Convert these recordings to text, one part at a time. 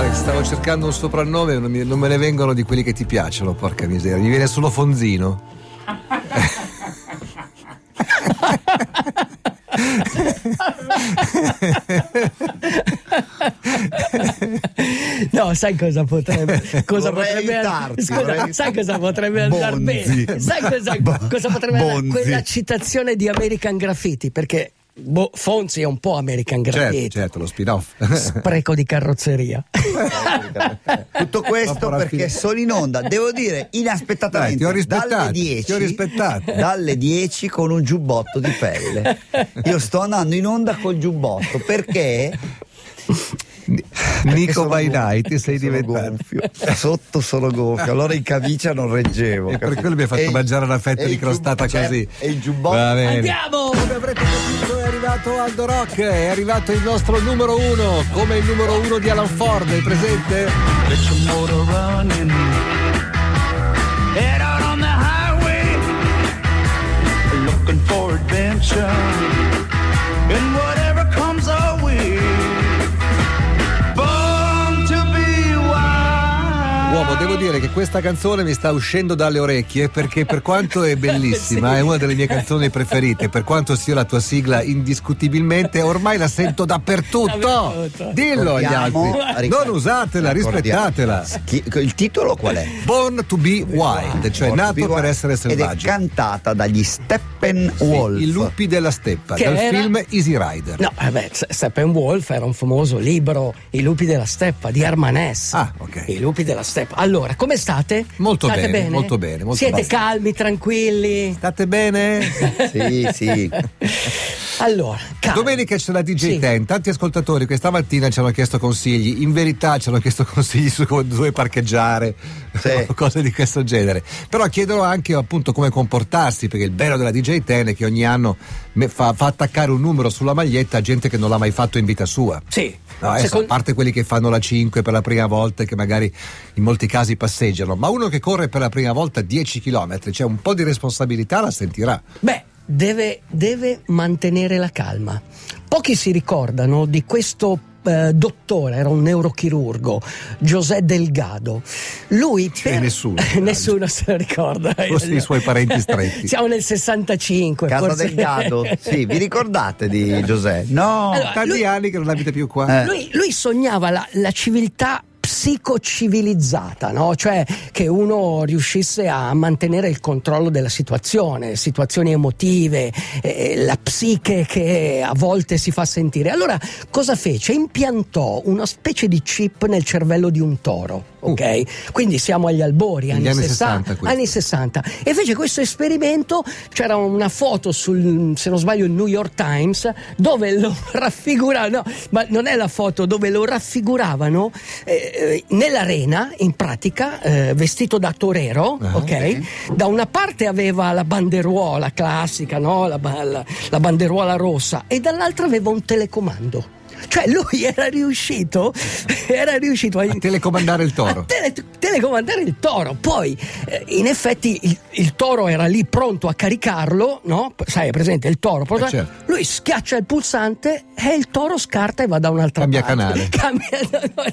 Alex, stavo cercando un soprannome, non, mi- non me ne vengono di quelli che ti piacciono, porca miseria. Mi viene solo Fonzino. No, sai cosa potrebbe, cosa potrebbe aiutarti, scusa, vorrei- sai cosa potrebbe andare bene? Sai cosa, cosa potrebbe andare Bonzi. quella citazione di American Graffiti perché boh, Fonzi è un po' American Certo, Graffiti. certo, lo spin-off. Spreco di carrozzeria. Tutto questo perché sono in onda, devo dire, Dai, inaspettatamente ti ho rispettato, dalle ti 10, ho rispettato. dalle 10 con un giubbotto di pelle. Io sto andando in onda col giubbotto perché Nico by gonfio, Night sei sono diventato. gonfio. Sotto sono gonfio, allora in camicia non reggevo. E per quello mi hai fatto E- mangiare una fetta di crostata giub- così. certo, E il giubbotto. Andiamo! Come avrete capito è arrivato Aldo Rock, è arrivato il nostro numero uno, come il numero uno di Alan Ford, è presente? Your motor running. Head out on the highway, looking for adventure. And whatever Uomo, devo dire che questa canzone mi sta uscendo dalle orecchie perché per quanto è bellissima, Sì. è una delle mie canzoni preferite, per quanto sia la tua sigla indiscutibilmente, ormai la sento dappertutto. Dappertutto. Dillo agli altri. Non usatela, rispettatela. Il titolo qual è? Born to be wild, cioè Born to nato per essere Ed è selvaggio. cantata dagli Steppenwolf. I lupi della steppa, Che dal era? film Easy Rider. No, vabbè, Steppenwolf era un famoso libro, I lupi della steppa di Herman Hesse. Ah, ok. I lupi della steppa. Allora, come state? Molto State bene, molto bene, molto Siete bene. calmi, tranquilli? State bene? Sì, sì. Allora, calmi. Domenica c'è la DJ Sì. 10, tanti ascoltatori questa mattina ci hanno chiesto consigli, in verità ci hanno chiesto consigli su come- dove parcheggiare Sì. o cose di questo genere, però chiedono anche appunto come comportarsi perché il bello della DJ 10 è che ogni anno fa, fa attaccare un numero sulla maglietta a gente che non l'ha mai fatto in vita sua. Sì. No, adesso, Secon- A parte quelli che fanno la 5 per la prima volta e che magari in molti casi passeggiano, ma uno che corre per la prima volta 10 km, cioè un po' di responsabilità la sentirà. Beh, deve, deve mantenere la calma. Pochi si ricordano di questo eh, dottore, era un neurochirurgo, José Delgado. Lui per- nessuno. nessuno se lo ricorda. Forse i suoi parenti stretti. Siamo nel 65. Casa forse- del Gado. Sì, vi ricordate di Giuseppe? No. Allora, Tanti lui- anni che non abita più qua. Eh. Lui, lui sognava la, la civiltà psicocivilizzata, no? cioè che uno riuscisse a mantenere il controllo della situazione, situazioni emotive, eh, la psiche che a volte si fa sentire. Allora cosa fece? Impiantò una specie di chip nel cervello di un toro, ok? Quindi siamo agli albori, anni, anni 60, 60 questo. anni 60. E fece questo esperimento, c'era una foto sul, se non sbaglio, il New York Times, dove lo raffiguravano, no, ma non è la foto, dove lo raffiguravano eh, eh, nell'arena, in pratica, eh, vestito da torero, Ah, ok? Da una parte aveva la banderuola classica, no? la, la- la banderuola rossa, e dall'altra aveva un telecomando. Cioè lui era riuscito, era riuscito a, A telecomandare il toro. a tele- telecomandare il toro. Poi, eh, in effetti, il, il toro era lì pronto a caricarlo, no? Sai, è presente il toro? pronto- Eh, certo. Lui schiaccia il pulsante e il toro scarta e va da un'altra Cambia parte. canale. Cambia-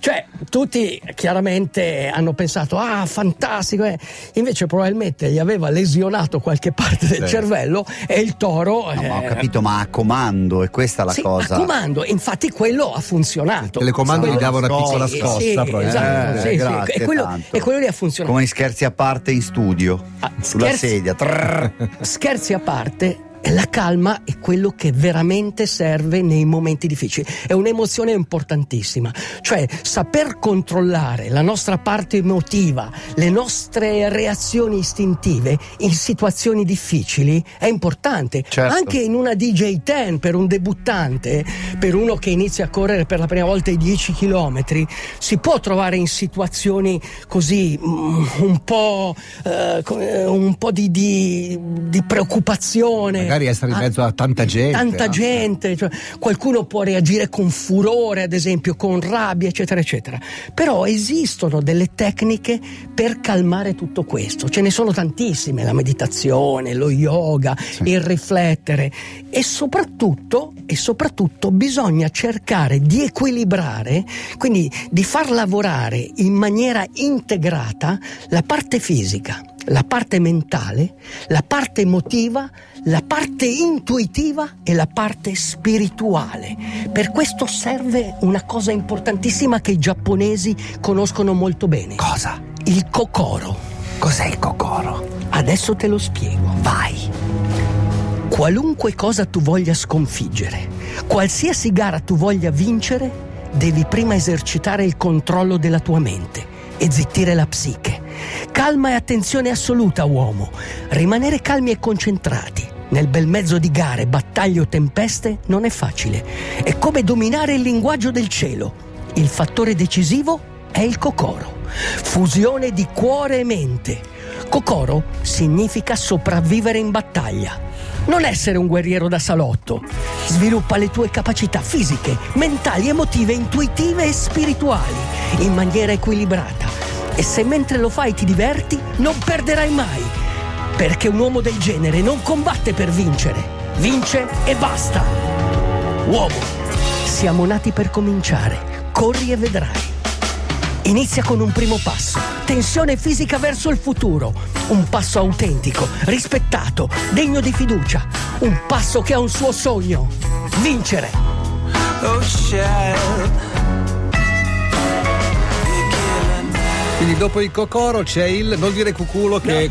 cioè, tutti chiaramente hanno pensato, ah, fantastico. eh. Invece, probabilmente gli aveva lesionato qualche parte del Sì. cervello e il toro. No, ma ho eh, capito, ma a comando, e questa è la sì, cosa. a comando, infatti quello ha funzionato. Il telecomando gli dava una piccola Sì, scossa. sì, probabilmente. esatto, Eh, sì, sì. grazie E, quello, tanto. e quello lì ha funzionato. Come scherzi a parte in studio, Ah, sulla scherzi- sedia. Trrr. Scherzi a parte, la calma è quello che veramente serve nei momenti difficili. È un'emozione importantissima. Cioè, saper controllare la nostra parte emotiva, le nostre reazioni istintive in situazioni difficili è importante. Certo. Anche in una DJ 10 per un debuttante, per uno che inizia a correre per la prima volta i 10 km, si può trovare in situazioni così mm, un po', eh, come- un po' di, di- di preoccupazione. Magari magari essere in Ah, mezzo a tanta gente. Tanta no? gente, cioè, qualcuno può reagire con furore, ad esempio, con rabbia, eccetera, eccetera. Però esistono delle tecniche per calmare tutto questo. Ce ne sono tantissime, la meditazione, lo yoga, il riflettere e soprattutto, e soprattutto bisogna cercare di equilibrare, quindi di far lavorare in maniera integrata la parte fisica, la parte mentale, la parte emotiva, la parte intuitiva e la parte spirituale. Per questo serve una cosa importantissima che i giapponesi conoscono molto bene. Cosa? Il kokoro. Cos'è il cocoro? Adesso te lo spiego. Vai. Qualunque cosa tu voglia sconfiggere, qualsiasi gara tu voglia vincere, devi prima esercitare il controllo della tua mente e zittire la psiche. Calma e attenzione assoluta, uomo. Rimanere calmi e concentrati. Nel bel mezzo di gare, battaglie o tempeste non è facile. È come dominare il linguaggio del cielo. Il fattore decisivo è il cocoro. Fusione di cuore e mente. Kokoro significa sopravvivere in battaglia. Non essere un guerriero da salotto. Sviluppa le tue capacità fisiche, mentali, emotive, intuitive e spirituali in maniera equilibrata. E se mentre lo fai ti diverti, non perderai mai. Perché un uomo del genere non combatte per vincere. Vince e basta. Uomo, siamo nati per cominciare. Corri e vedrai. Inizia con un primo passo, tensione fisica verso il futuro, un passo autentico, rispettato, degno di fiducia, un passo che ha un suo sogno, vincere. Oh, Quindi dopo il cocoro c'è il. non dire cuculo che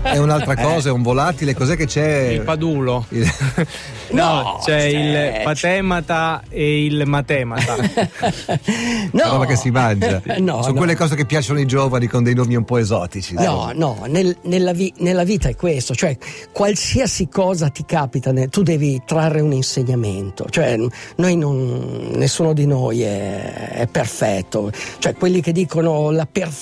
è un'altra cosa, è un volatile, cos'è che c'è? Il padulo. Il- No, No, c'è cioè- il patemata e il matemata. La roba che si mangia. No, Sono no. quelle cose che piacciono ai giovani con dei nomi un po' esotici. No, no, nel- nella, vi- nella vita è questo, cioè qualsiasi cosa ti capita, tu devi trarre un insegnamento, cioè noi non, nessuno di noi è, è perfetto, cioè quelli che dicono la perfezione,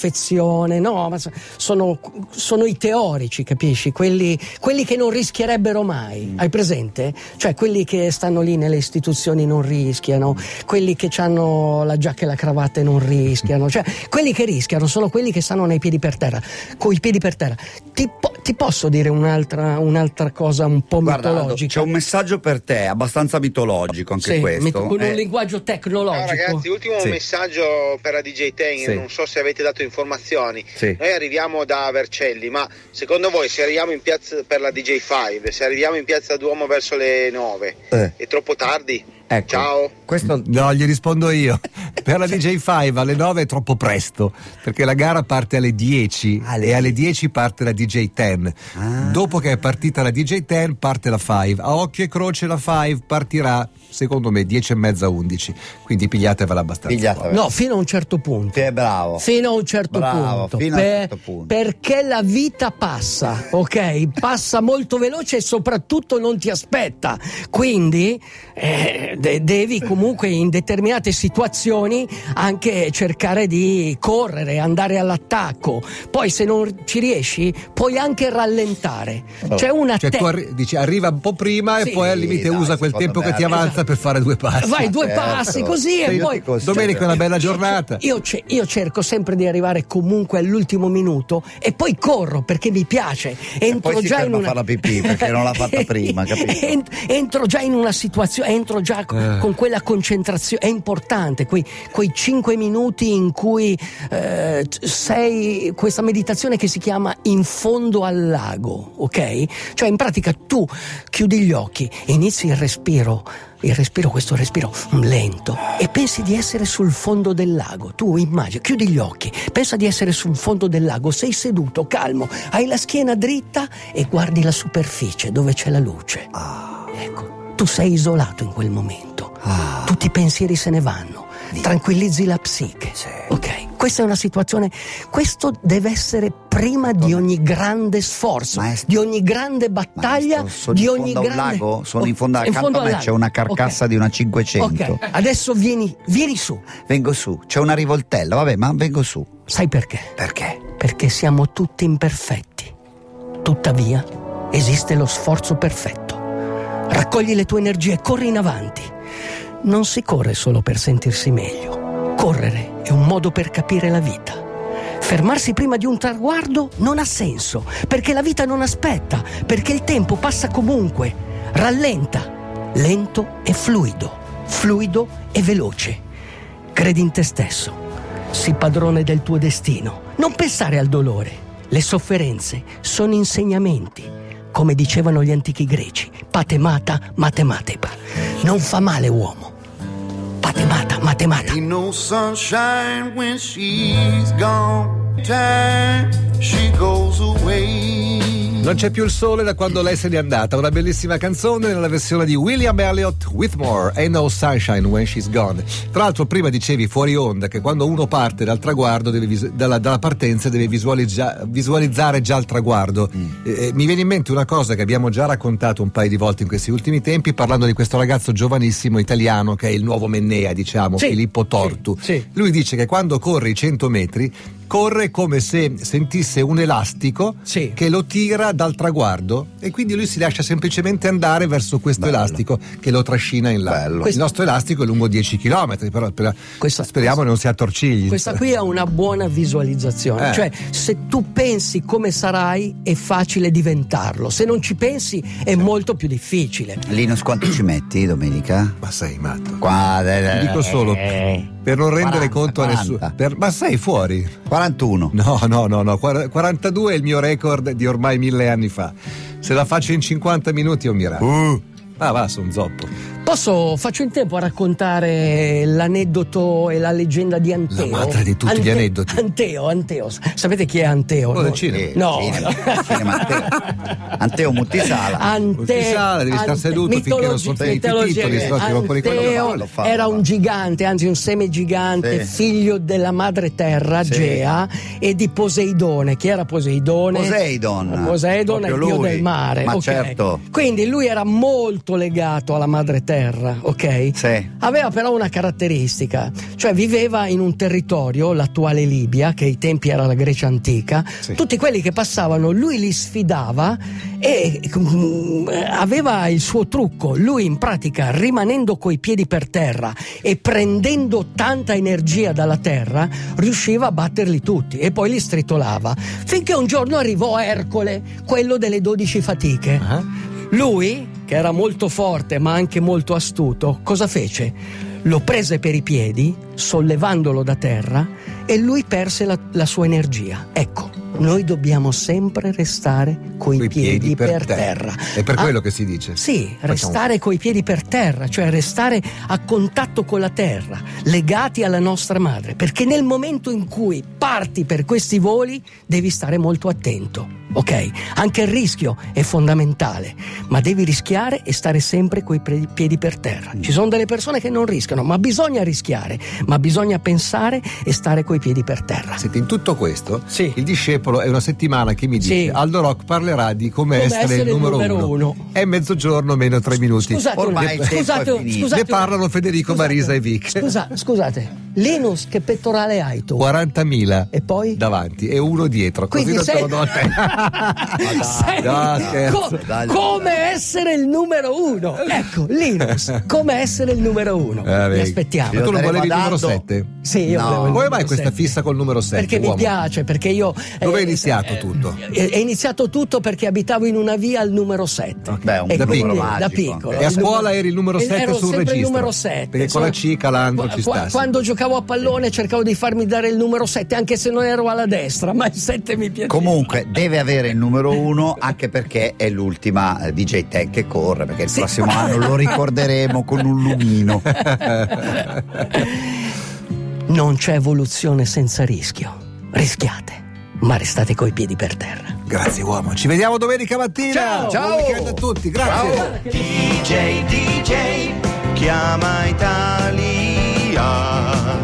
no, ma so- sono, sono i teorici, capisci? Quelli, quelli che non rischierebbero mai, hai presente? Cioè quelli che stanno lì nelle istituzioni non rischiano, quelli che hanno la giacca e la cravatta e non rischiano, cioè quelli che rischiano sono quelli che stanno nei piedi per terra, con i piedi per terra. Ti, po- ti posso dire un'altra, un'altra cosa un po' Guarda, mitologica? c'è un messaggio per te, abbastanza mitologico anche Sì, questo. mit- con Eh, un linguaggio tecnologico. Ciao ragazzi, ultimo Sì. messaggio per la DJ Ten, Sì. non so se avete dato informazioni. Sì. Noi arriviamo da Vercelli, ma secondo voi se arriviamo in piazza per la DJ 5, se arriviamo in piazza Duomo verso le 9, Eh. è troppo tardi? ecco, Ciao. Questo No, gli rispondo io. Per la DJ5 alle 9 è troppo presto, perché la gara parte alle 10 Alle e alle 10 parte la DJ10. Ah. Dopo che è partita la DJ10 parte la 5. A occhio e croce la 5 partirà, secondo me, 10 e mezza 11. Quindi pigliatevela abbastanza. pigliatela. No, fino a un certo punto. È bravo. Fino a un certo Bravo, punto. fino a un Per- certo punto. Perché la vita passa, ok? Passa molto veloce e soprattutto non ti aspetta. Quindi eh, de- devi comunque in determinate situazioni anche cercare di correre, andare all'attacco. Poi se non ci riesci puoi anche rallentare. C'è una Cioè, te- tu arri- dici, arriva un po' prima Sì, e poi al limite dai, usa quel tempo che ti avanza per fare due passi. Vai due certo. passi così e poi così. Domenica è una bella giornata. Io, ce- io cerco sempre di arrivare comunque all'ultimo minuto e poi corro perché mi piace. Entro poi si già in una... la pipì, perché non l'ha fatta prima, capito? Ent- entro già in una situazione, entro già Eh. con quella concentrazione. È importante quei, quei cinque minuti in cui eh, sei questa meditazione che si chiama in fondo al lago, ok? Cioè in pratica tu chiudi gli occhi, inizi il respiro il respiro, questo respiro lento, e pensi di essere sul fondo del lago. Tu immagini, chiudi gli occhi, pensa di essere sul fondo del lago, sei seduto, calmo, hai la schiena dritta e guardi la superficie dove c'è la luce. Ecco, tu sei isolato in quel momento. Ah. Tutti i pensieri se ne vanno. Tranquillizzi la psiche. Ok, questa è una situazione. Questo deve essere prima di ogni grande sforzo, Maestro. di ogni grande battaglia, Maestro, sono di in ogni fondo a grande. lago? Sono in Oh, fondo accanto a al me c'è una carcassa Ok. di una 500. Ok, adesso vieni, vieni su. Vengo su, c'è una rivoltella, vabbè, ma vengo su. Sai perché? Perché? Perché siamo tutti imperfetti. Tuttavia, esiste lo sforzo perfetto. Raccogli le tue energie e corri in avanti. Non si corre solo per sentirsi meglio. Correre è un modo per capire la vita. Fermarsi prima di un traguardo non ha senso, perché la vita non aspetta, perché il tempo passa comunque. Rallenta, lento e fluido, fluido e veloce. Credi in te stesso, sii padrone del tuo destino. Non pensare al dolore. Le sofferenze sono insegnamenti, come dicevano gli antichi greci. Patemata, matematepa. Non fa male uomo. Patemata, matemata. Ain't no sunshine when she's gone. Time she goes away. Non c'è più il sole da quando lei se n'è andata. Una bellissima canzone nella versione di William Elliott Whitmore, Ain't No Sunshine When She's Gone. Tra l'altro, prima dicevi fuori onda che quando uno parte dal traguardo, deve dalla, dalla partenza, deve visualizza- visualizzare già il traguardo. Eh, eh, mi viene in mente una cosa che abbiamo già raccontato un paio di volte in questi ultimi tempi, parlando di questo ragazzo giovanissimo italiano che è il nuovo Mennea, diciamo, Sì, Filippo Tortu. sì, sì. Lui dice che quando corre i 100 metri corre come se sentisse un elastico Sì. che lo tira dal traguardo e quindi lui si lascia semplicemente andare verso questo Bello. elastico che lo trascina in là. Bello. Il nostro elastico è lungo 10 km, però per- Questa- speriamo non si attorcigli. Questa qui è una buona visualizzazione, Eh. cioè se tu pensi come sarai è facile diventarlo, se non ci pensi è molto più difficile. Linus, quanto ci metti domenica? Ma sei matto. Qua, eh, Ti dico solo per non rendere 40, conto a nessuno. 40. per- ma sei fuori? 41. No, no, no, no. quar- 42 è il mio record di ormai mille anni fa. Se la faccio in 50 minuti è un miracolo. Uh, Ah, va, sono zoppo. Posso, faccio in tempo a raccontare l'aneddoto e la leggenda di Anteo? La madre di tutti gli aneddoti. Anteo, Anteo. Sapete chi è Anteo? Quello del no? cinema. eh, No. cinema, Anteo. Anteo Muttisala. Ante- Multisala, devi star Ante- seduto finché non sono i titoli, coglioni. Anteo Lo fa, era un gigante, anzi un semigigante, Sì. figlio della madre terra, Sì. Gea, e di Poseidone. Chi era Poseidone? Poseidon. Poseidon è il dio del mare. Ma ok. certo. Quindi lui era molto legato alla madre terra, ok? Sì. Aveva però una caratteristica, cioè viveva in un territorio, l'attuale Libia, che ai tempi era la Grecia antica, Sì. tutti quelli che passavano lui li sfidava e mm, aveva il suo trucco, lui in pratica rimanendo coi piedi per terra e prendendo tanta energia dalla terra riusciva a batterli tutti e poi li stritolava, finché un giorno arrivò Ercole, quello delle dodici fatiche. Ah. Lui, che era molto forte ma anche molto astuto, cosa fece? Lo prese per i piedi, sollevandolo da terra, e lui perse la, la sua energia. Ecco, noi dobbiamo sempre restare coi Coi piedi, per, terra. È per Ah, quello che si dice. Sì, Facciamo- restare coi piedi per terra, cioè restare a contatto con la terra, legati alla nostra madre, perché nel momento in cui parti per questi voli devi stare molto attento. Ok, anche il rischio è fondamentale, ma devi rischiare e stare sempre coi piedi per terra. Ci sono delle persone che non rischiano, ma bisogna rischiare, ma bisogna pensare e stare coi piedi per terra. Senti, in tutto questo, Sì. il discepolo è una settimana che mi dice Sì. Aldo Rock parlerà di come, Come essere, essere il numero, uno. È mezzogiorno meno tre minuti. Scusate, Ormai il è scusate, scusate Ne parlano Federico, Marisa e Vic. Scusa, scusate, Linus, che pettorale hai tu? 40.000 E poi? davanti e uno dietro. Quindi Così non te sei- lo do a te. Sei- no, scherzo. co- Dai. come essere il numero uno? Ecco, Linus, come essere il numero uno? Eh, Vi aspettiamo. Ma tu non volevi il numero ad 7? Sì, io No. volevo Come mai questa sette. fissa col numero 7? Perché mi piace, perché io. Dove è eh, iniziato eh, tutto? È, è iniziato tutto perché abitavo in una via al numero 7. Beh, un e da piccolo da magico. piccolo. E a scuola numero- eri il numero eh, 7 ero sul sempre il registro. numero 7. Perché con la C Calandro ci sta. Quando giocavo a pallone cercavo di farmi dare il numero 7, anche se non ero alla destra, ma il 7 mi piaceva. Comunque deve avere il numero uno anche perché è l'ultima eh, DJ Tech che corre, perché il prossimo anno lo ricorderemo con un lumino. Non c'è evoluzione senza rischio. Rischiate, ma restate coi piedi per terra. Grazie uomo, ci vediamo domenica mattina. Ciao. Buon weekend a tutti, grazie. DJ, DJ, chiama Italia. Yeah.